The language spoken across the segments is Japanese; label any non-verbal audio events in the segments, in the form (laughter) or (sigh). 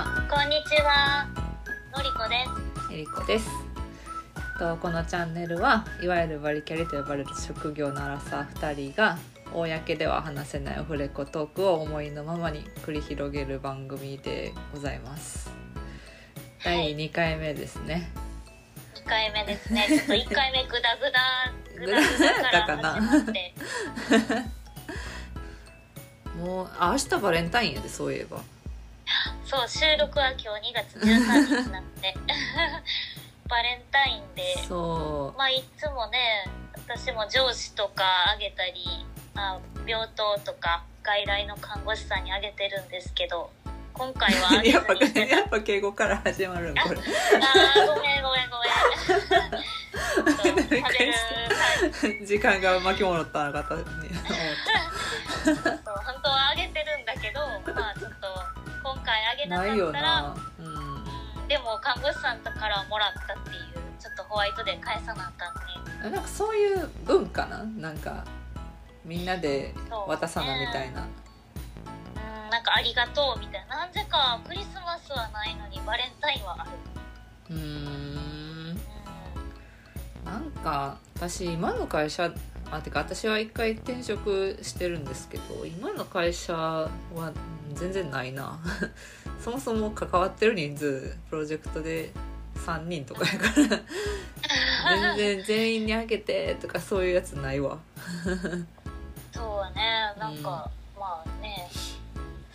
はこんにちは、のりこです。えりこです。とこのチャンネルはいわゆるバリキャリと呼ばれる職業のアラサー2人が公では話せないオフレコトークを思いのままに繰り広げる番組でございます。第2回目ですね、2回目ですね。ちょっと1回目グダグダ、グダグダから始まって。(laughs) もうあ明日バレンタインやでそういえばそう、収録は今日2月13日なので、(laughs) バレンタインで、そまあいつもね、私も上司とかあげたり、あ病棟とか外来の看護師さんにあげてるんですけど、今回は (laughs) やっぱに。やっぱ敬語から始まるんこれ。あーごめんごめんごめん。時間が巻き戻ったのかと思っ (laughs) そう本当はあげてるんだけどまあちょっとなかったらな。うん。うんでも看護師さんからもらったっていうちょっとホワイトで返さなあかんね。なんかそういう文化な？なんかみんなで渡さなみたいな、うんなんかありがとうみたいな。なんでかクリスマスはないのにバレンタインはある。うーん。うなんか私今の会社あてか私は一回転職してるんですけど今の会社は全然ないな。(laughs) そもそも関わってる人数プロジェクトで3人とかやから。全然全員にあげてとかそういうやつないわ。んそうねなんか、まあね。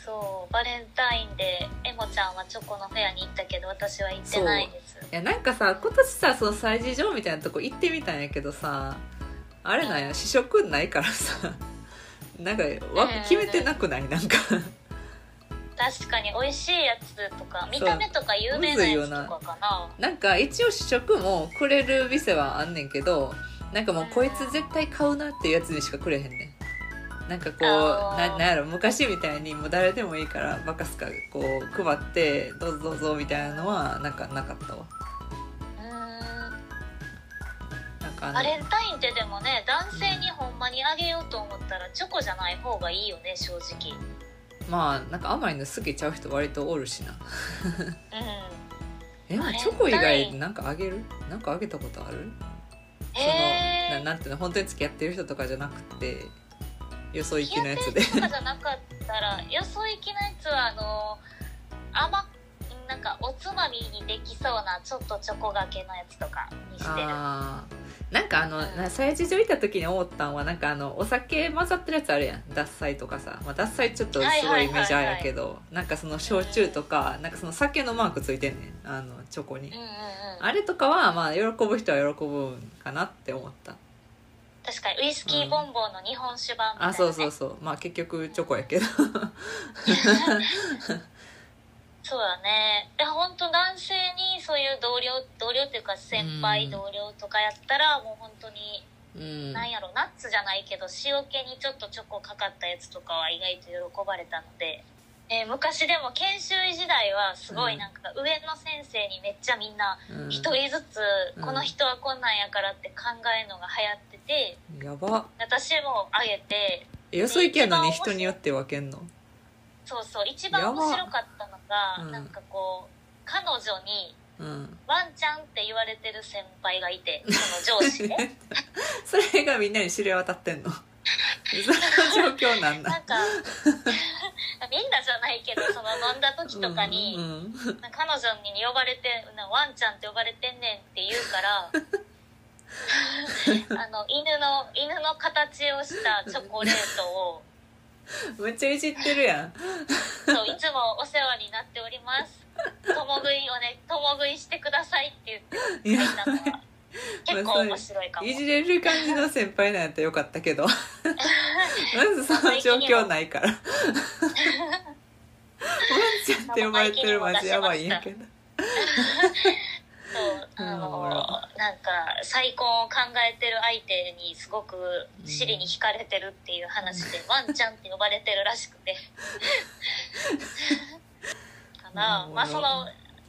そうバレンタインでエモちゃんはチョコのフェアに行ったけど私は行ってないです。いやなんかさ今年さその催事場みたいなとこ行ってみたんやけどさあれなんや試食ないからさ。(laughs) なんかわうん。決めてなくない？なんか。確かに美味しいやつとか見た目とか有名なやつとかかな。なんか一応試食もくれる店はあんねんけどなんかもうこいつ絶対買うなっていうやつにしかくれへんねん。なんかこうななんやろ昔みたいにもう誰でもいいからバカすかこう配ってどうぞどうぞみたいなのはなんかなかったわかバレンタインってでもね男性にほんまにあげようと思ったらチョコじゃない方がいいよね正直。まあなんか甘いの好きちゃう人割とおるしな。うえバレンタイン。チョコ以外なんかあげる？なんかあげたことある？んそのななんていうの本当に付き合ってる人とかじゃなくてよそ行きのやつで。とかじゃなかったらよそ行きのやつはあの甘なんかおつまみにできそうなちょっとチョコがけのやつとかにしてる。なんかあのな催事場行った時に思ったんはなんかあのお酒混ざってるやつあるやん。獺祭とかさ、まあ、獺祭ちょっとすごいメジャーやけどなんかその焼酎とかなんかその酒のマークついてんねん。あのチョコに。うんうんうん。あれとかはまあ喜ぶ人は喜ぶんかなって思った。確かにウイスキーボンボンの日本酒版みたいな、ね。あそうそうそう。まあ結局チョコやけど (laughs) そうだね。で本当男性にそういう同僚同僚っていうか先輩うん。同僚とかやったらもう本当に、うん。なんやろナッツじゃないけど塩気にちょっとチョコかかったやつとかは意外と喜ばれたので、えー昔でも研修医時代はすごいなんか上の先生にめっちゃみんなうん。一人ずつうん。この人はこんなんやからって考えるのが流行ってて。やば。私もあげて。えよそ行きやのに人によって分けんの？そうそう一番面白かったのが、うん。なんかこう彼女にうん。ワンちゃんって言われてる先輩がいてその上司で。(laughs) それがみんなに知れ渡ってんの？(laughs) その状況なんだ。なんかみんなじゃないけどその飲んだ時とかに、うんうん。彼女に呼ばれて「なワンちゃんって呼ばれてんねん」って言うから (laughs) あの犬の犬の形をしたチョコレートを (laughs) めっちゃいじってるやん。そういつもお世話になっております。共食いをね共食いしてくださいって言って書いたのは結構面白いかも。いじれる感じの先輩なんやったらよかったけど。(laughs) まずその状況ないから。(laughs) ワンちゃんって呼ばれてるマジやばいんやけどそう。あうん。のなんか再婚を考えてる相手にすごく尻に惹かれてるっていう話で、ワンちゃんって呼ばれてるらしくて。(laughs) かな、うんまあその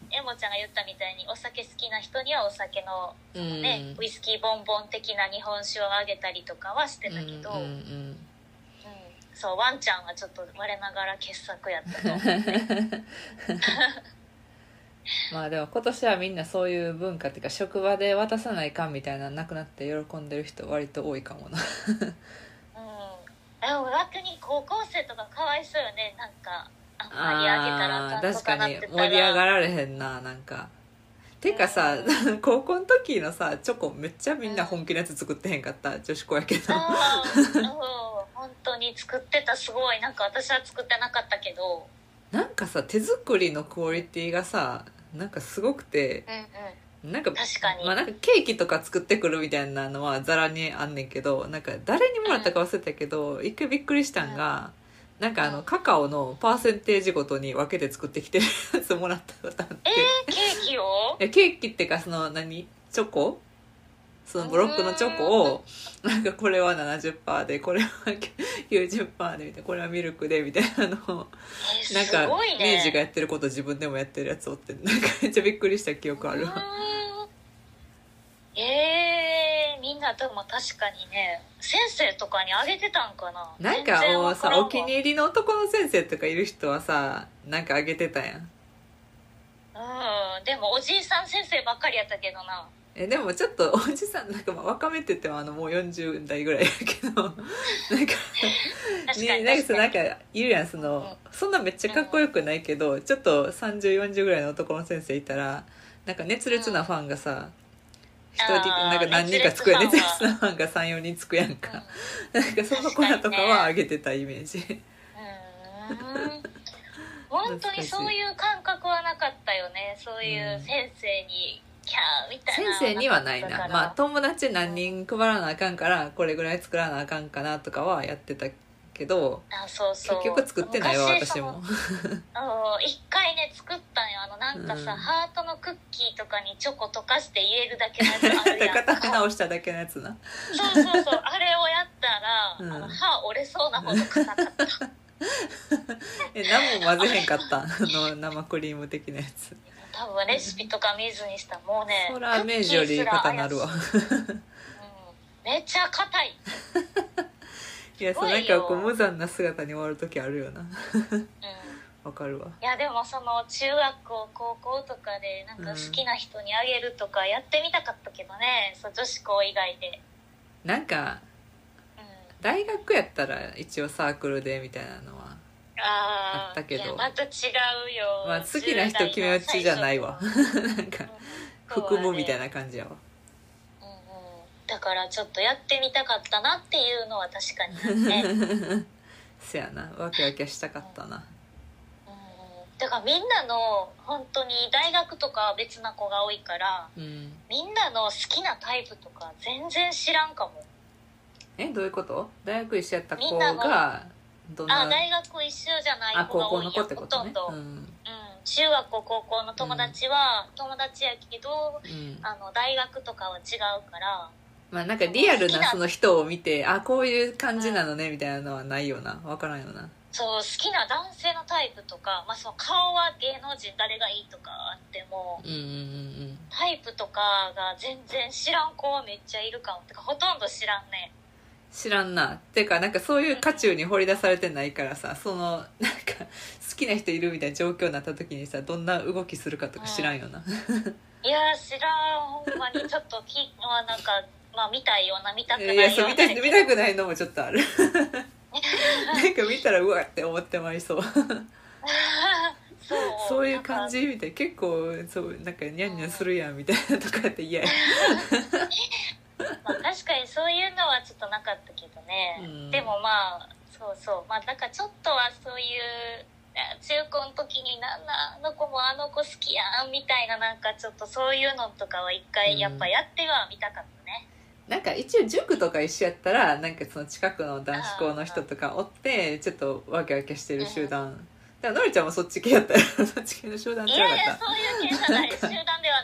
エモちゃんが言ったみたいにお酒好きな人にはお酒のうね、んウイスキーボンボン的な日本酒をあげたりとかはしてたけど、うんうん。うん。そうワンちゃんはちょっと我ながら傑作やったと思って (laughs) (laughs) まあでも今年はみんなそういう文化っていうか職場で渡さないかんみたいなのなくなって喜んでる人割と多いかもな。うん。でも逆に高校生とかかわいそうよね。なんかあんまりあげたらああかんとー確かにかなってたら。盛り上がられへんななんか。てかさ高校の時のさチョコめっちゃみんな本気のやつ作ってへんかった女子校やけど。あーうん。本当に作ってたすごい。なんか私は作ってなかったけど。なんかさ手作りのクオリティがさなんかすごくてうんうん。なんか確かに。まあなんかケーキとか作ってくるみたいなのはざらにあんねんけどなんか誰にもらったか忘れたけど一回びっくりしたんがなんかあのうんカカオのパーセンテージごとに分けて作ってきてるやつもらったことあって。えー、ケーキを？ケーキっていうかその何？チョコ？そのブロックのチョコをなんかこれは70%でこれは90%でみたいなこれはミルクでみたいなのをえーなんか明治がやってること自分でもやってるやつおってなんかめっちゃびっくりした記憶あるわ。えー、みんなでも確かにね先生とかにあげてたんかな？なんかもうさお気に入りの男の先生とかいる人はさなんかあげてたやん。うんでもおじいさん先生ばっかりやったけどなえでもちょっとおじさんなんかまあ若めって言ってもあのもう40代ぐらいやけど。なんかねなんかさなん確かいるやんその、そんなめっちゃかっこよくないけど、ちょっと3040ぐらいの男の先生いたらなんか熱烈なファンがさ、一人あーなんか何人かつくやん熱熱烈烈なファンが34人つくやんか、なんかその子らとかはあげてたイメージ、うんうん。本当にそういう感覚はなかったよね。そういう先生にキャーみたい先な生にはないな。まあ友達何人配らなあかんからこれぐらい作らなあかんかなとかはやってたけどあそうそう。結局作ってないわ昔私も。そのうん一回ね作ったんよ。あのなんかさ、うん。ハートのクッキーとかにチョコ溶かして入れるだけのやつあるやん。(laughs) 片直しただけのやつな。そうそうそう。あれをやったら、うん。あの歯折れそうなほど硬かった (laughs) え何も混ぜへんかった？あの生クリーム的なやつ。多分レシピとか見ずにした。もうねそら明治より硬なるわ。うん、めっちゃ硬い、(laughs) いやそうなんかこう無残な姿に終わる時あるよな。うん。わかるわ。いやでもその中学校高校とかでなんか好きな人にあげるとかやってみたかったけどね、そう女子校以外で、なんかうん、大学やったら一応サークルでみたいなのはあったけど。また違うよ、まあ好きな人決め打ちじゃないわ。なんか含むみたいな、な感じやわ。うんうん、だからちょっとやってみたかったなっていうのは確かにあって、う (laughs) んせやな。わけわけしたかったな。だからみんなの本当に大学とかは別な子が多いからうん。みんなの好きなタイプとか全然知らんかもえどういうこと？大学一緒やった子がどんな？あ大学一緒じゃないあ子が多いやん高校の子ってことね。ほとんど、ううん。ん中学校高校の友達は友達やけど、うん。あの大学とかは違うから。まあなんかリアルなその人を見てあこういう感じなのねみたいなのはないよな。分からんよな。そう好きな男性のタイプとか、まあ、その顔は芸能人誰がいいとかあってもうんうんうんタイプとかが全然知らん子はめっちゃいるかも。てかほとんど知らんね知らんな。っていうかなんかそういう渦中に掘り出されてないからさそのなんか好きな人いるみたいな状況になった時にさどんな動きするかとか知らんよな、いやー知らんほんまに。ちょっとき、まあ、なんか、まあ、見たいような見たくないいような。やそう見たい見たくないのもちょっとある。(laughs) なんか見たらうわって思ってまいそう。(laughs) そうそういう感じ？みたいな。結構そうなんかニャンニャンするやんみたいなとかやって嫌や (laughs) (laughs) まあ、確かにそういうのはちょっとなかったけどね、うん。でもまあそうそう。まあだからちょっとはそういうあ中高の時になんだあの子もあの子好きやんみたいななんかちょっとそういうのとかは一回やっぱやってはみたかったね、なんか一応塾とか一緒やったらなんかその近くの男子校の人とかおってちょっとワキワキしてる集団。だからのりちゃんもそっち系やったらそっち系の集団いちゃうかった。やいやそういう系じゃない。集団では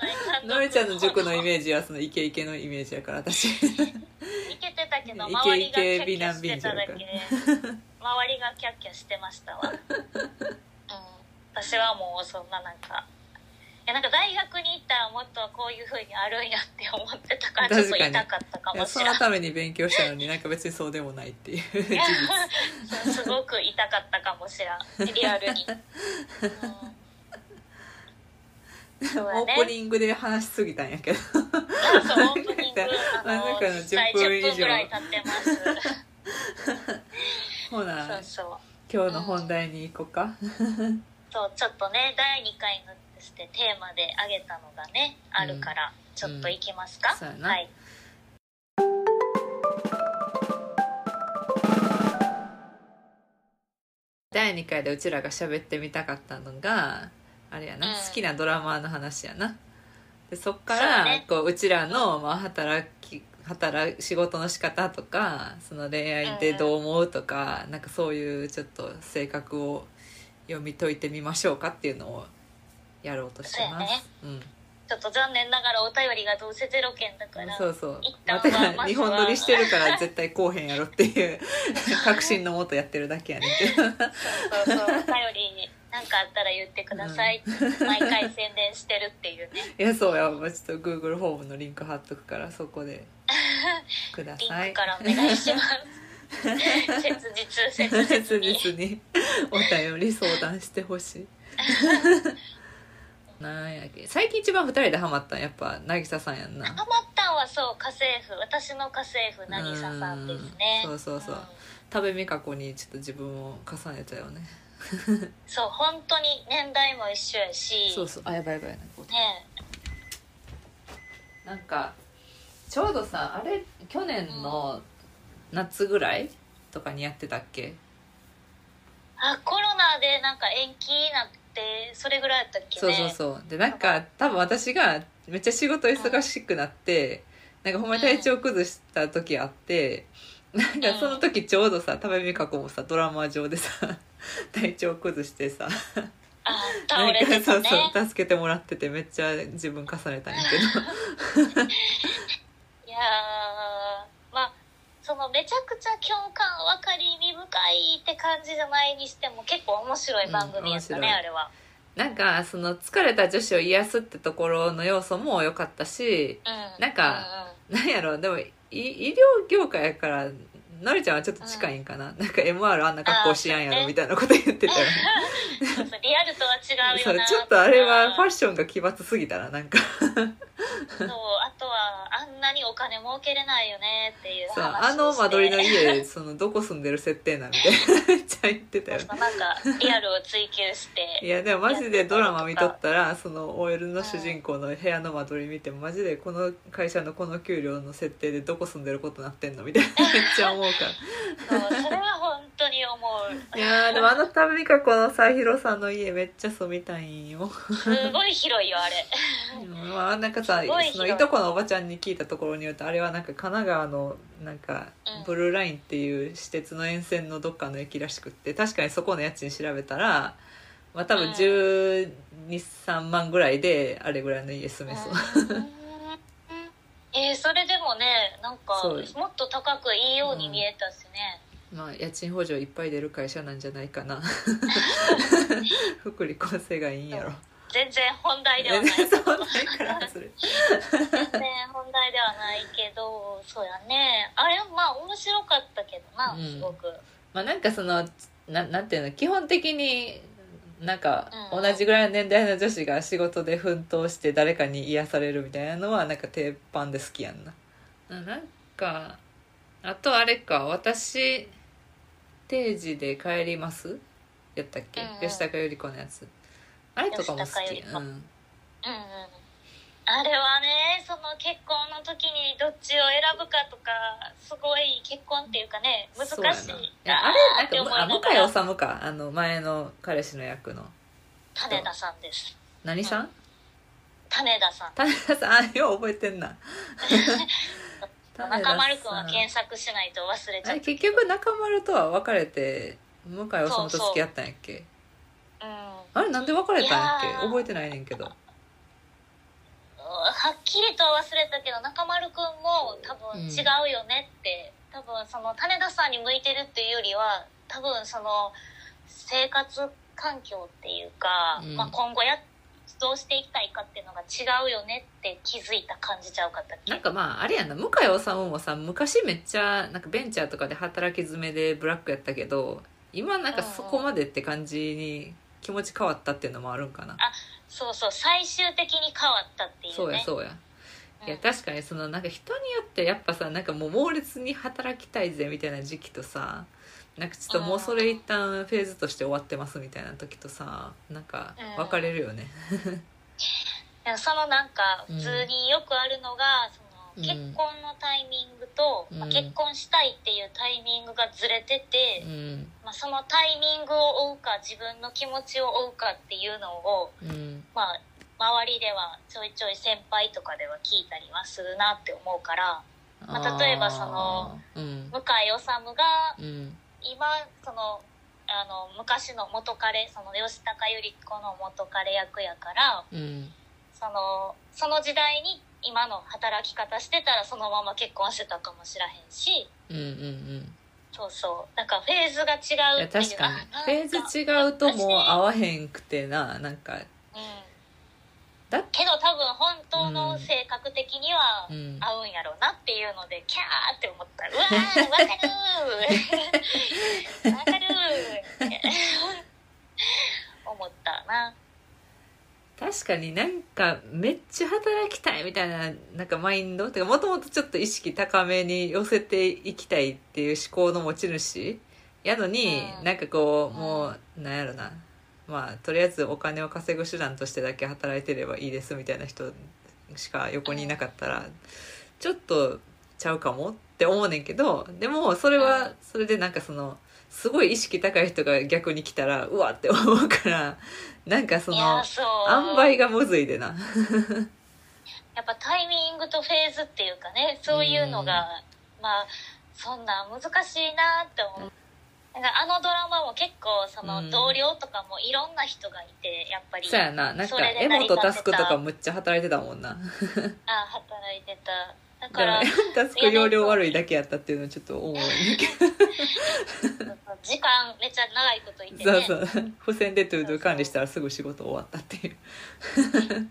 のりちゃんの塾のイメージはそのイケイケのイメージやから私。いけてたけどイケ周りがキイケャッキャしてただけで周りがキャッキャしてましたわ、うん、私はもうそんななんかやなんか大学に行ったらもっとこういうふうにあるんやって思ってたからちょっと痛かったかもしれないそのために勉強したのになんか別にそうでもないっていう (laughs) すごく痛かったかもしれん。リアルに、う (laughs) んオープニングで話しすぎたんやけど。そうオープニングあなんのかの実際10分以上。10分ぐらい経ってますほなそうそう。今日の本題に行こうか。そうちょっとね第2回のしてテーマで挙げたのがねあるから、ちょっといきますか、そうやな。はい。第2回でうちらが喋ってみたかったのがあれやな、うん。好きなドラマーの話やな。でそっかそうらね。こううちらの、まあ、働き働仕事の仕方とかその恋愛でどう思うとか、なんかそういうちょっと性格を読み解いてみましょうかっていうのをやろうとしてます。そうん。ちょっと残念ながらお便りがどうせゼロ件だからそうそう。一旦またはまずは。日本撮りしてるから (laughs) 絶対こうへんやろっていう確信のもとやってるだけやねんけど。そうそうそう。お便りなんかあったら言ってくださいって毎回宣伝してるっていうね。(laughs) いやそうやまあちょっと Google ホームのリンク貼っとくからそこで。(laughs) くだリさい。ンクからお願いします。(laughs) 切実切実切に実にお便り相談してほしい。なんやっけ。最近一番二人でハマったんやっぱ渚さんやんな。ハマったんはそう家政婦。私の家政婦渚さんですね。うん。そうそうそう。ん。多部未華子にちょっと自分を重ねたよねそう本当に年代も一緒やし。そうそう。あやばいやばいなねなんかちょうどさあれ去年の夏ぐらいとかにやってたっけ？あコロナでなんか延期になってそれぐらいやったっけそうねそうそう。でなんか多分私がめっちゃ仕事忙しくなってなんかほんまに体調崩した時あってなんかその時ちょうどさ多部未華子もさドラマ上でさ (laughs) 体調崩してさ。あ倒れてたね。そうそう助けてもらっててめっちゃ自分重ねたんやけど。(laughs) いやーまあそのめちゃくちゃ共感分かりみ深いって感じじゃないにしても結構面白い番組やったね、うんあれはなんかその疲れた女子を癒すってところの要素も良かったしうんなんかなんやろでもい医療業界やからのりちゃんはちょっと近いんかな、なんか MR あんな格好しやんやろみたいなこと言ってたよね。うんうんそう (laughs) そうリアルとは違うよなちょっとあれはファッシションが奇抜すぎたらなんか。そうあとはあんお金儲けれないよねっていうそう話あの間取りの家そのどこ住んでる設定なんみたいなめっちゃ言ってたよね。そうなんかリアルを追求していやでもマジでドラマ見とったらその OL の主人公の部屋の間取り見てもマジでこの会社のこの給料の設定でどこ住んでることなってんのみたいな (laughs) めっちゃ思うから。そうそれは思う。いやーでもあのたびかこのさひろさんの家めっちゃ住みたいんよ。すごい広いよあれ。まあなんかさそのいとこのおばちゃんに聞いたところによるとあれはなんか神奈川のなんかうん。ブルーラインっていう私鉄の沿線のどっかの駅らしくって確かにそこの家賃調べたらまあ多分うん。123万ぐらいであれぐらいの家住めそう、うん。えーそれでもねなんかもっと高くいいように見えたしね、まあ家賃補助いっぱい出る会社なんじゃないかな。(laughs) 福利厚生がいいんやろ。全然本題では全ない。(laughs) 全然本題ではないけどそうやね。あれまあ面白かったけどな、うん。すごく。まあなんかそのななんていうの基本的になんかうん。同じぐらいの年代の女子が仕事で奮闘して誰かに癒されるみたいなのはなんか鉄板で好きやんな。あなんかあとあれか私定時で帰ります？やったっけ、うんうん。吉高由里子のやつ。あれとかも好き。うん吉高由里子。うん。うんあれはねその結婚の時にどっちを選ぶかとかすごい結婚っていうかね難しいそうやな。あれなんかあ向井治か？あの前の彼氏の役の。種田さんです。何さん、種田さん。種田さん。あよう覚えてんな (laughs) 中丸くんは検索しないと忘れちゃった。結局中丸とは別れて向井治と付き合ったんやっけ？うん。あれなんで別れたんやっけ？覚えてないねんけど。はっきりとは忘れたけど中丸くんも多分違うよねって、多分その種田さんに向いてるっていうよりは多分その生活環境っていうか、うん。まあ、今後やどうしていきたいかっていうのが違うよねって気づいた感じちゃうかったっけ？なんかまああれやな向井治もさ昔めっちゃなんかベンチャーとかで働き詰めでブラックやったけど今なんかそこまでって感じに気持ち変わったっていうのもあるんかな、そうそう最終的に変わったっていうね。そうやそうや。いや確かにそのなんか人によってやっぱさなんかもう猛烈に働きたいぜみたいな時期とさなんかちょっともうそれ一旦フェーズとして終わってますみたいな時とさなんか分かれるよね、(laughs) でもそのなんか普通によくあるのが、そのうん結婚のタイミングと、まあうん結婚したいっていうタイミングがずれてて、うん。まあ、そのタイミングを追うか自分の気持ちを追うかっていうのを、うん。まあ、周りではちょいちょい先輩とかでは聞いたりはするなって思うからまあ例えばその向井治がうん今そのあの昔の元彼その吉高由里子の元彼役やからうん。そのその時代に今の働き方してたらそのまま結婚してたかもしらへんし。うんうんうん。そうそう。だからフェーズが違いうやっていう。確かに。あフェーズ違うともう合わへんくてななんかうんだけど多分本当の性格的にはうん。合うんやろうなっていうのでキャーって思った。うわーわかるーわかるーって思ったな。確かになんかめっちゃ働きたいみたいななんかマインドてかもともとちょっと意識高めに寄せていきたいっていう思考の持ち主？やのに、うん。なんかこうもうなんやろなまあとりあえずお金を稼ぐ手段としてだけ働いてればいいですみたいな人しか横にいなかったらちょっとちゃうかもって思うねんけどでもそれはそれでなんかそのすごい意識高い人が逆に来たらうわって思うからなんかそいの塩梅がむずいでな。(laughs) やっぱタイミングとフェーズっていうかねそういうのが、まあそんな難しいなって思うなんかあのドラマも結構そのうん。同僚とかもいろんな人がいてやっぱり。そうやな。なんかエモとタスクとかむっちゃ働いてたもんな。(laughs) あ働いてた。だだかかららエモタスク要領悪いだけやったっていうのちょっと思う。んだけ時間めっちゃ長いこといてどね。そうそう。付箋でトゥードゥ管理したらすぐ仕事終わったっていう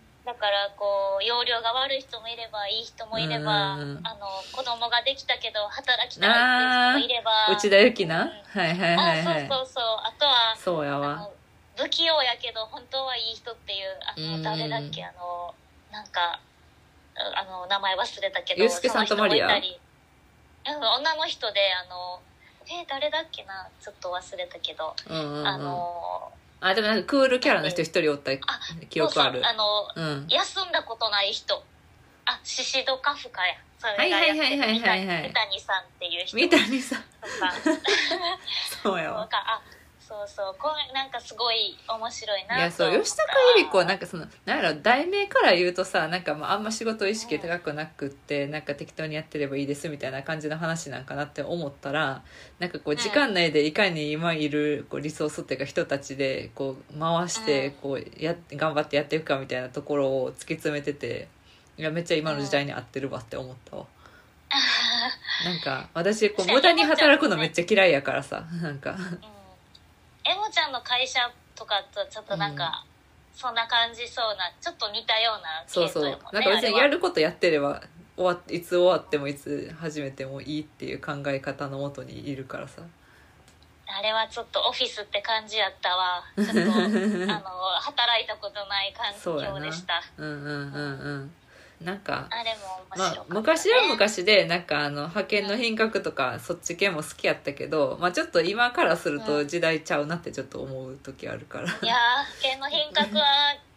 (laughs) だからこう要領が悪い人もいればいい人もいれば、うんあの子供ができたけど働きたいっていう人もいれば。内田有紀な、うん。はいはいはいはいあそうそうそう。あとはあそうやわ。の不器用やけど本当はいい人っていうあの、うん誰だっけあのなんかあの名前忘れたけどユースケサンタマリア？女の人であのえ誰だっけな？ちょっと忘れたけど、うんうんうん。あのあでもなんかクールキャラの人一人おった記憶ある。あのうん。休んだことない人。あシシドカフカや。そはいはいはいはいはいはい。三谷さんっていう人。三谷さん。(laughs) そうやわそうか。あそうそう。これなんかすごい面白いないやそう吉高由里子はなんかそのなんやろ題名から言うとさなんかまああんま仕事意識高くなくってなんか適当にやってればいいですみたいな感じの話なんかなって思ったらなんかこう時間内でいかに今いるこうリソースっていうか人たちでこう回してうん。こうや頑張ってやっていくかみたいなところを突き詰めてていやめっちゃ今の時代に合ってるわって思ったわ。(laughs) なんか私こう無駄に働くのめっちゃ嫌いやからさ。(laughs) なんか。うんエモちゃんの会社とかとちょっとなんか、そんな感じそうなちょっと似たようなそうそう系統やもんねなんか別にやることやってれば終わっいつ終わってもいつ始めてもいいっていう考え方のもとにいるからさ。あれはちょっとオフィスって感じやったわ。ちょっと (laughs) あの働いたことない環境でした。うんうんうんうんなんかあれも面まあ昔は昔でなんかあの派遣の品格とかそっち系も好きやったけど、まあ、ちょっと今からすると時代ちゃうなってちょっと思う時あるから。いやー派遣の品格は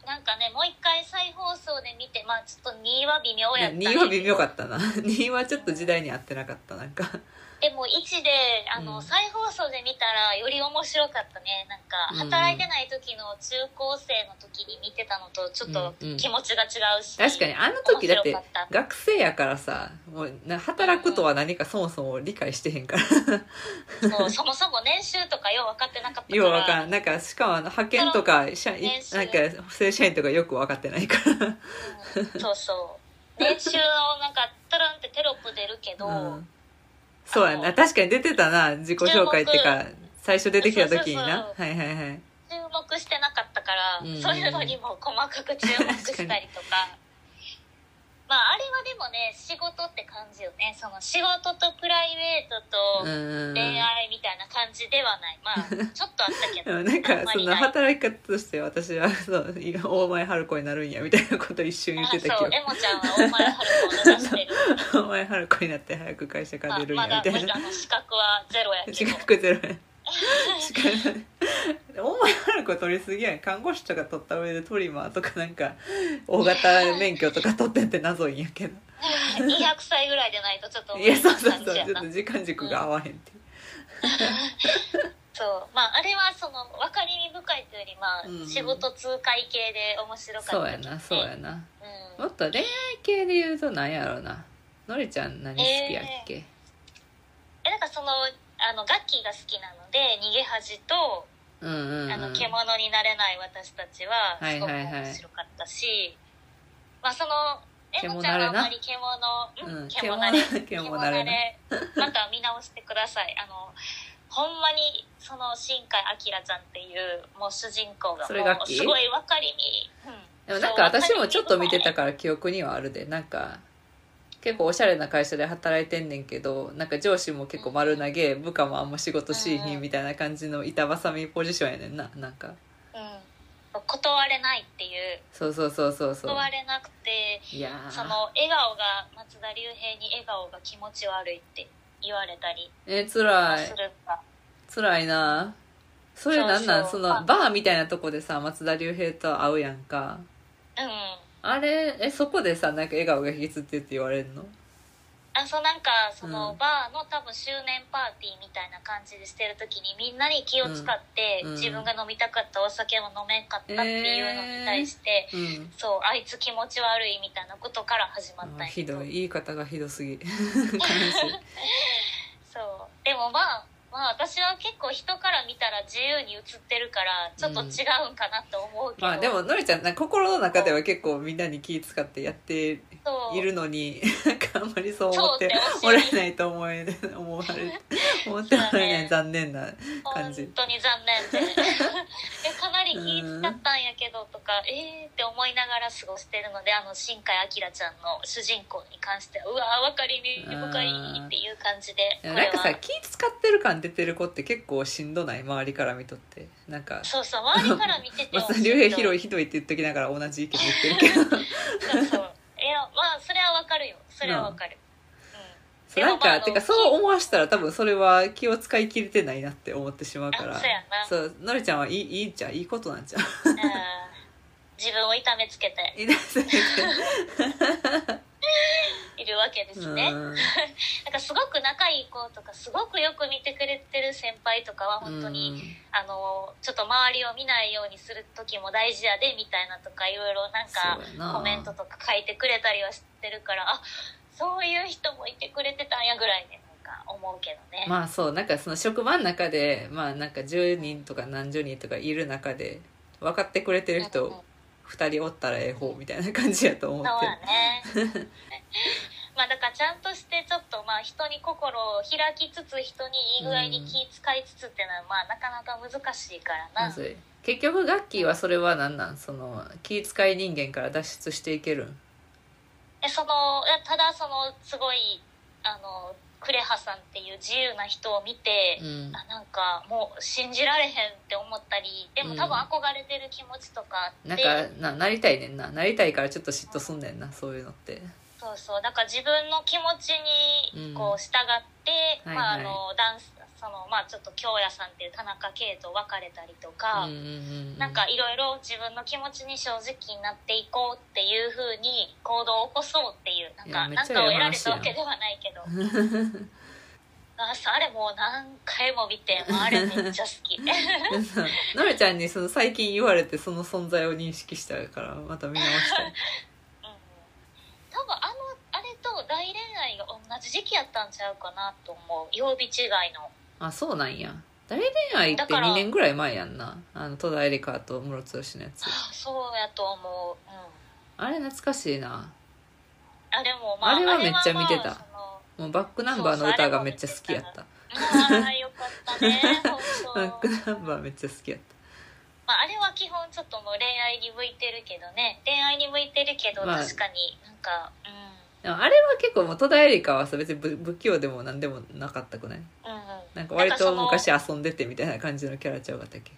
なんかねもう一回再放送で見てまあちょっと2は微妙やった、ね、2は微妙かったな。(laughs) 2はちょっと時代に合ってなかったなんかでも1であの、うん。再放送で見たらより面白かったね。なんかうん。働いてない時の中高生の時に見てたのとちょっとうんうん。気持ちが違うし、確かにあの時だって学生やからさもうな働くとは何かそもそも理解してへんから。そう (laughs) そもそも年収とかよう分かってなかったから。ようわからん。なんかしかもあの派遣とか社なんか正社員とかよく分かってないから。うん。そうそう。年収のなんかトランってテロップ出るけど、うんそうやな。確かに出てたな自己紹介っていうか最初出てきた時にな。そうそうそう。はいはいはい。注目してなかったから、うん。そういうのにも細かく注目したりとかまああれはでもね仕事って感じよね。その仕事とプライベートとうん恋愛みたいな感じではない。まあ (laughs) ちょっとあったけど。なんかその働き方として私はそう大前春子になるんやみたいなこと一瞬言ってたあそうけエモちゃんは大前春子を目指してる。ど大前春子になって早く会社からまあ出るんまだやみたいな。あの資格はゼロやけど。資格ゼロや。資格大前春子取りすぎやん。看護師とか取った上でトリマーとかなんか大型免許とか取ってんって謎いんやけど。200歳ぐらいでないとちょっといやそうそうそう。ちょっと時間軸が合わへんっていう。そう。まああれはその分かりみ深いというよりまあ、うん仕事通過系で面白かったそうやなそうやな。うん。もっと恋愛系で言うと何やろうな。のりちゃん何好きやっけ、えなんかそのあのガッキーが好きなので逃げ恥と、うんうん、うん、あの獣になれない私たちはすごくはいはい。はい面白かったし、まあそのえ獣もちゃんはあまり獣うん獣なれ獣な？れな？また見直してください。あのほんまにその新海明ちゃんっていうもう主人公がもうすごい分かりみ、うん。でもなんか私もちょっと見てたかから記憶にはあるで。なんか結構おしゃれな会社で働いてんねんけどなんか上司も結構丸投げ部下もあんま仕事しいひんみたいな感じの板挟みポジションやねんななんか。うん、断れないっていう。そうそうそうそうそう。断れなくていやー。その笑顔が松田龍平に笑顔が気持ち悪いって言われたりえ辛い。するんだ、辛いな。それなんなん？そのバーみたいなとこでさ松田龍平と会うやんか。うんあれえそこでさなんか笑顔が引きつってって言われるの？あそうなんかその、うん。バーの多分周年パーティーみたいな感じでしてる時にみんなに気を使って、うん。うん。自分が飲みたかったお酒も飲めんかったっていうのに対して、うん。そうあいつ気持ち悪いみたいなことから始まったんやけど。ひどい。言い方がひどすぎ。悲しいそう。でもまあまあ私は結構人から見たら自由に映ってるからちょっと違うんかなと思うけど、まあでものりちゃん心の中では結構みんなに気使ってやっているのに (laughs) なんかあんまりそう思っておられないと思え (laughs) 思われ (laughs) 思っておられない残念な感じ。本当に残念で。えかなり気使ったんやけどとか、えーって思いながら過ごしてるのであの新海明ちゃんの主人公に関してはうわー分かりみ深いっていう感じでなんかさは気使ってる感出てる子って結構しんどない周りから見とって。なんかそうそう周りから見てて松田龍平ひどいひどいって言っときながら同じ意見言ってるけど。そうそうまあそれはわかるよ。それはわかる、そうなんかまあてかそう思わしたら多分それは気を使い切れてないなって思ってしまうから。あそうやな。そうのりちゃんはいいいいんちゃう？いいことなんちゃう？自分を痛めつけて。いいですね (laughs) いるわけですね、うん。(laughs) なんかすごく仲いい子とかすごくよく見てくれてる先輩とかは本当に、あのちょっと周りを見ないようにする時も大事やでみたいなとかいろいろなんかコメントとか書いてくれたりはしてるからあそういう人もいてくれてたんやぐらいでなんか思うけどね、まあそうなんかその職場の中でまあなんか10人とか何十人とかいる中で分かってくれてる人2人おったらええ方みたいな感じやと思って。そうやね。まあだからちゃんとしてちょっとまあ人に心を開きつつ人にいい具合に気遣いつつっていうのはまあなかなか難しいからな、まず結局ガッキーはそれは何なん？その気遣い人間から脱出していけるん？えそのいやただそのすごいあのクレハさんっていう自由な人を見て、うん。あなんかもう信じられへんって思ったりでも多分憧れてる気持ちとかあって、なんかななりたいねんな。なりたいからちょっと嫉妬すんねんなそういうのって。そうそう。だから自分の気持ちにこう従って、うんまああはいはいのダンスそのまあちょっと京也さんっていう田中圭と別れたりとか、うんうんうんなんかいろいろ自分の気持ちに正直になっていこうっていうふうに行動を起こそうっていうなんかなんかを得られたわけではないけど。(laughs) ああれもう何回も見てあれめっちゃ好き。(laughs) なめちゃんにその最近言われてその存在を認識したからまた見直したい。(laughs) うん。多分あのあれと大恋愛が同じ時期やったんちゃうかなと思う。曜日違いのあそうなんや。大恋愛ってだから。2年ぐらい前やんな。あの戸田恵梨香とムロツヨシのやつ。あそうやと思う。うん。あれ懐かしいな。あでもまああれはめっちゃ見てた。もうバックナンバーの歌がめっちゃ好きやった。ああよかったねバッ本クナンバーめっちゃ好きやっまあ、あれは基本ちょっともう恋愛に向いてるけどね。恋愛に向いてるけどまあ確かになんか、でもあれは結構もう戸田恵梨香はさ別に不不器用でも何でもなかったくない？うんうん。うんなんか割と昔遊んでてみたいな感じのキャラちゃうかったっけ？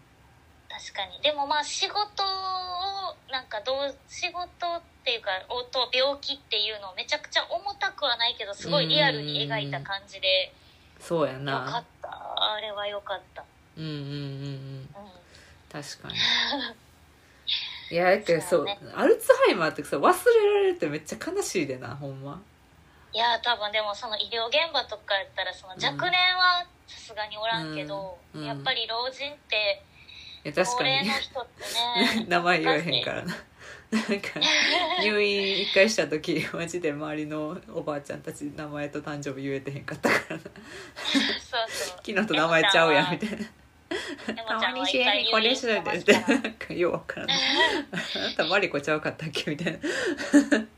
確かに。でもまあ仕事をなんかどう仕事っていうかおと病気っていうのをめちゃくちゃ重たくはないけどすごいリアルに描いた感じで。そうやよかなった。あれはよかった、うんうんうんうん。うん、確かに (laughs) いやだけどそうね。アルツハイマーってさ忘れられるってめっちゃ悲しいでなほんま。いや多分でもその医療現場とかやったらその若年はさすがにおらんけど、うんうん。やっぱり老人っていや確高かに。齢の人ってね (laughs) 名前言えへんからな。なんか (laughs) 入院一回した時マジで周りのおばあちゃんたち名前と誕生日言えてへんかったからな。(laughs) そうそう。昨日と名前ちゃうやんみたいな。でたまに知り一回入院合いこれししててってますかようわからん。ないあなたマリコちゃうかったっけ？みたいな。うん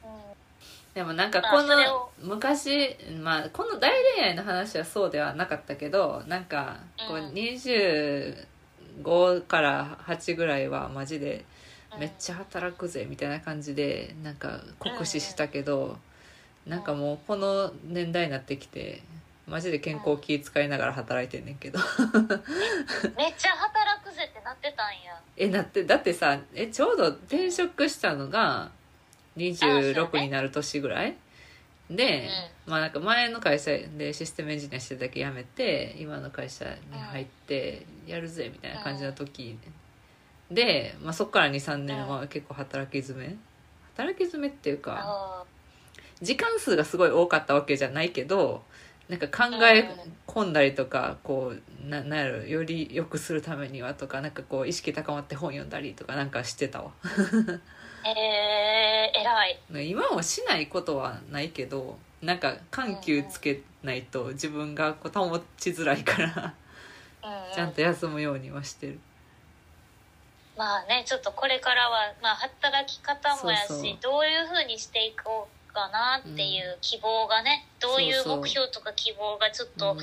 でもなんかまあこの昔まあこの大恋愛の話はそうではなかったけどなんかこううん。25から8ぐらいはマジでうん。めっちゃ働くぜみたいな感じでなんか酷使したけどなんかもうこの年代になってきてマジで健康気遣いながら働いてんねんけど。めっちゃ働くぜってなってたんや。(laughs) えなってだってさえちょうど転職したのがあそう26ね。になる年ぐらい？で、まあなんか前の会社でシステムエンジニアしてただけ辞めて今の会社に入ってやるぜみたいな感じの時で、まあ、そっから23年は結構働き詰め。働き詰めっていうかあ時間数がすごい多かったわけじゃないけどなんか考え込んだりとかこうななんやろより良くするためにはとかなんかこう意識高まって本読んだりとかなんかしてたわ。ー (laughs) えー、偉い。今もしないことはないけどなんか緩急つけないと自分がこう保ちづらいからちゃんと休むようにはしてる。まあねちょっとこれからは、まあ、働き方もやしどういうふうにしていこうかなっていう希望がね、どういう目標とか希望がちょっとうん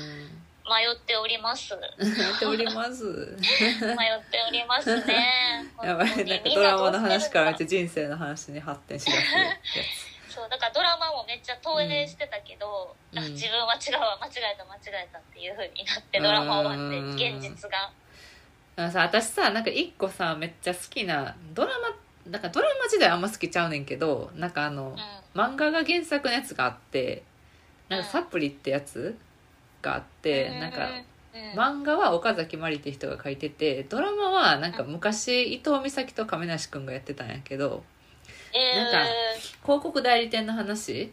迷っております、やっております。迷っております (laughs) ね。(laughs) やばい。なんかドラマの話からめっちゃ人生の話に発展しだすや (laughs) そうだからドラマもめっちゃ投影してたけど、うん。あ自分は違うわ間違えた間違えたっていうふうになってドラマ終わってうん。現実がさ私さなんか一個さめっちゃ好きなドラマなんかドラマ自体あんま好きちゃうねんけどなんかあの、うん。漫画が原作のやつがあってなんかうんサプリってやつがあって、うん。なんかうん。漫画は岡崎まりって人が書いててドラマはなんか昔伊藤美咲と亀梨君がやってたんやけどえーなんか広告代理店の話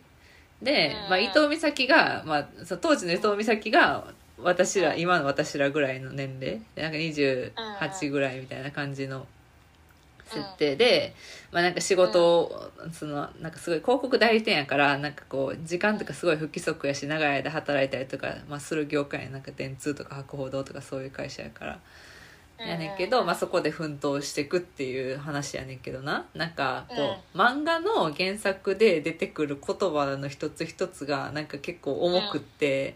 で、うん。まあ、伊藤美咲が、まあ、当時の伊藤美咲が私ら今の私らぐらいの年齢でなんか28ぐらいみたいな感じの設定で、まあ、なんか仕事を、そのなんかすごい広告代理店やからなんかこう時間とかすごい不規則やし長い間働いたりとか、まあ、する業界やなんか電通とか博報堂とかそういう会社やから。やねんけど、まあ、そこで奮闘していくっていう話やねんけどな。なんかこう、漫画の原作で出てくる言葉の一つ一つがなんか結構重くって、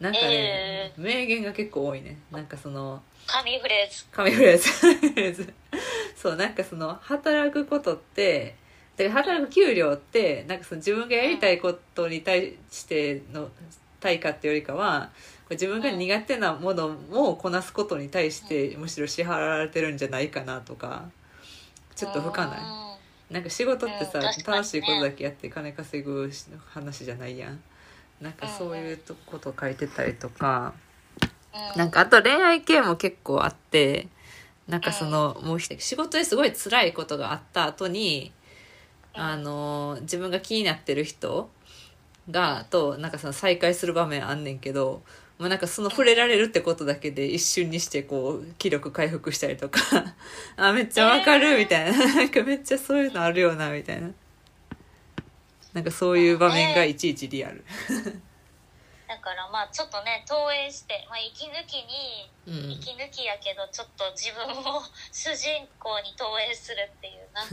なんかね、名言が結構多いね。なんかその神フレーズ紙フレーズ。紙フレーズ。(laughs) そうなんかその働くことってで働く給料ってなんかその自分がやりたいことに対しての対価っていうよりかはこう自分が苦手なものもこなすことに対してむしろ支払われてるんじゃないかなとかちょっと深ないなんか仕事ってさ、うんね。楽しいことだけやって金稼ぐ話じゃないやん。なんかそういうとこと書いてたりとか、うんなんかあと恋愛系も結構あってなんかその、もうひ仕事ですごい辛いことがあった後に、うん。あの自分が気になってる人がとなんかその再会する場面あんねんけどもうなんかその触れられるってことだけで一瞬にしてこう気力回復したりとか (laughs) あめっちゃわかるみたいな。なんかめっちゃそういうのあるよなみたいな。なんかそういう場面がいちいちリアル、だからまあちょっとね投影して、まあ、息抜きにうん、息抜きやけどちょっと自分を (laughs) 主人公に投影するっていうな。(laughs)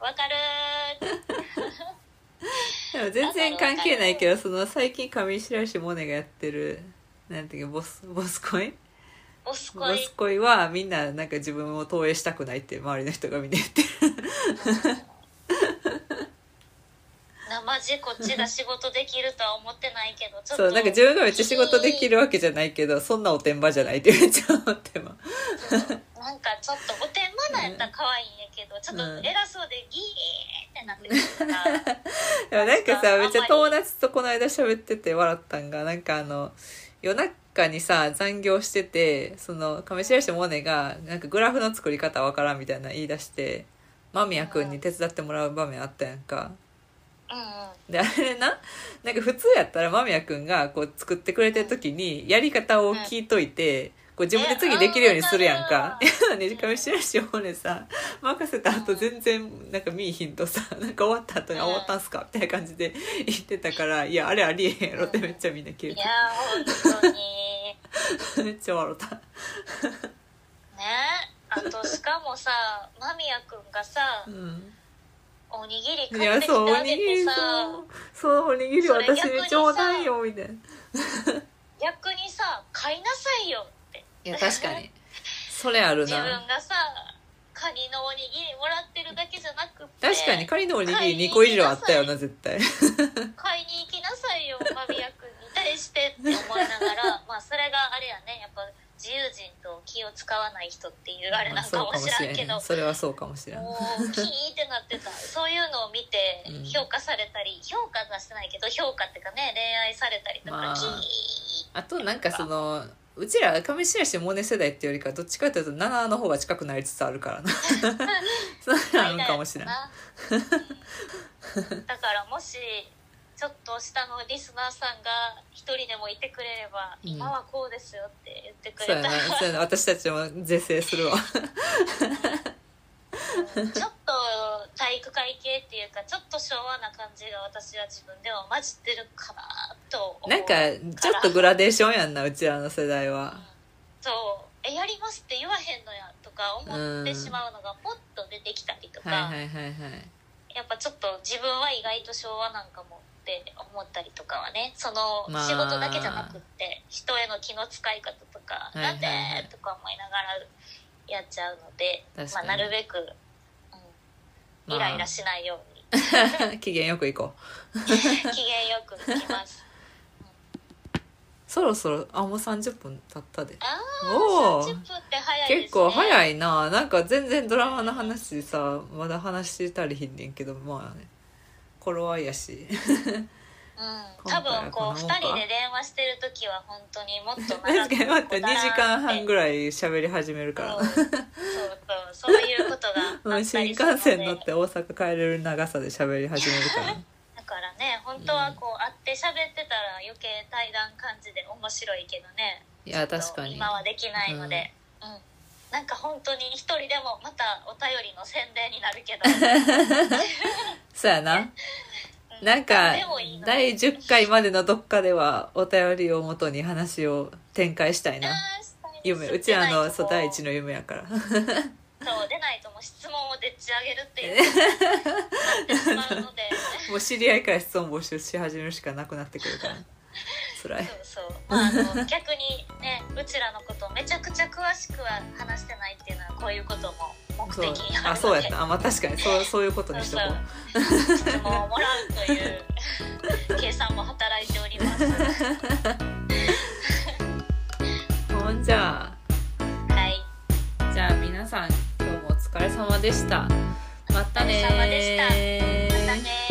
わかるでも全然関係ないけどその最近上白石萌音がやってるなんていうかボスボスコインーボスボ恋ス恋はみんななんか自分を投影したくないって周りの人がみんな言ってる生地こっちが仕事できるとは思ってないけどちょっとそうなんか自分がめっちゃ仕事できるわけじーってないけどそんなおてんばじゃないってめっちゃ思ってまなんかちょっとおてんばなんやったら可愛いんやけど、ちょっと偉そうでギーってなってくるから、(laughs) なんかさめっちゃ友達とこの間喋ってて笑ったんがなんかあの夜中にさ残業しててその上白石萌音がなんかグラフの作り方わからんみたいな言い出して間宮君に手伝ってもらう場面あったやんか。うんうんであれななんか普通やったら間宮君がこう作ってくれてる時にやり方を聞いといて、こう自分で次できるようにするやんか。いや (laughs) ね上白石萌音さ任せた後全然なんか見いひんとさ (laughs) なんか終わった後に「あ終わったんすか?」みたいな感じで言ってたから「いやあれありえへんやろ」ってめっちゃみんな切れて。いやー本当に。(laughs) めっちゃ笑った。ねあとしかもさ間宮くんがさうんおにぎりい買ってきやそうおてあげにぎりてさそう。そうおにぎりそれ私逆にちょうだいよみたいな。逆にさ買いなさいよって。いや確かに。(laughs) それある自分な。がさカニのおにぎりもらってるだけじゃなくって。確かにカニのおにぎり2個以上あったよな絶対。(laughs) 買いに行きなさいよ間宮くんに。対してって思いながら。まあそれがあれやね。やっぱ自由人と気を使わない人っていうあれなんかもしらんけどそれはそうかもしれん。もうキーってなってた。そういうのを見てうん評価されたり、評価はしてないけど評価っていうかね恋愛されたりとか、まあキーあとなんかそのうちら上白石萌音世代っていうよりかどっちかというと7の方が近くなりつつあるからな。(laughs) それあるんかもしれん。な。(laughs) うん。だからもしちょっと下のリスナーさんが一人でもいてくれれば、うん。今はこうですよって言ってくそうやれたらな。そうやな。私たちも是正するわ。うん。ちょっと体育会系っていうかちょっと昭和な感じが私は自分でも混じってるかなと思うなんかちょっとグラデーションやんなうちらの世代は。そう。えやりますって言わへんのやとか思ってしまうのがポッと出てきたりとか、はいはいはいはい。やっぱちょっと自分は意外と昭和なんかもって思ったりとかはねそのまあ。仕事だけじゃなくって人への気の使い方とか「はいはいはい。なんで?」とか思いながらやっちゃうので、まあ、なるべく、うんまあ。イライラしないように。(laughs) 機嫌よく行こう。(laughs) 機嫌よくいきます。そろそろあもう30分経ったで。ああ30分って早いね。結構早い、いな。なんか全然ドラマの話さまだ話したりひんねんけどまあね頃合い。やしうん、多分こう2こんなもんか。人で電話してる時は本当にもっと長 (laughs) 確くかに待って2時間半ぐいらい喋り始めるから。そうそうそうそういうことがあった (laughs) 新幹線乗って大阪帰れる長さで喋り始めるから。(laughs) だからね本当はこう会って喋ってたら余計対談感じで面白いけどね。いや確かに。今はできないので、うんなんか本当に一人でもまたお便りの宣伝になるけど。(laughs) そうやな。うん。なんか第10回までのどっかではお便りをもとに話を展開したいな。夢。うちらのそう第一のの夢やから。そう出ないともう質問をでっち上げるっていう。(laughs) なってしまうので。もう知り合いから質問募集し始めるしかなくなってくるから辛い。そうそう、まあ、あの逆にね (laughs) うちらのことめちゃくちゃ詳しくは話してないっていうのはこういうことも目的にあるので。あそうやった。あ、まあ、確かに。そうそういうことにしとこう。そう質問をもらうという計算も働いております。ほんじゃあ。はい。じゃあ皆さん今日もお疲れ様でした。またねまたね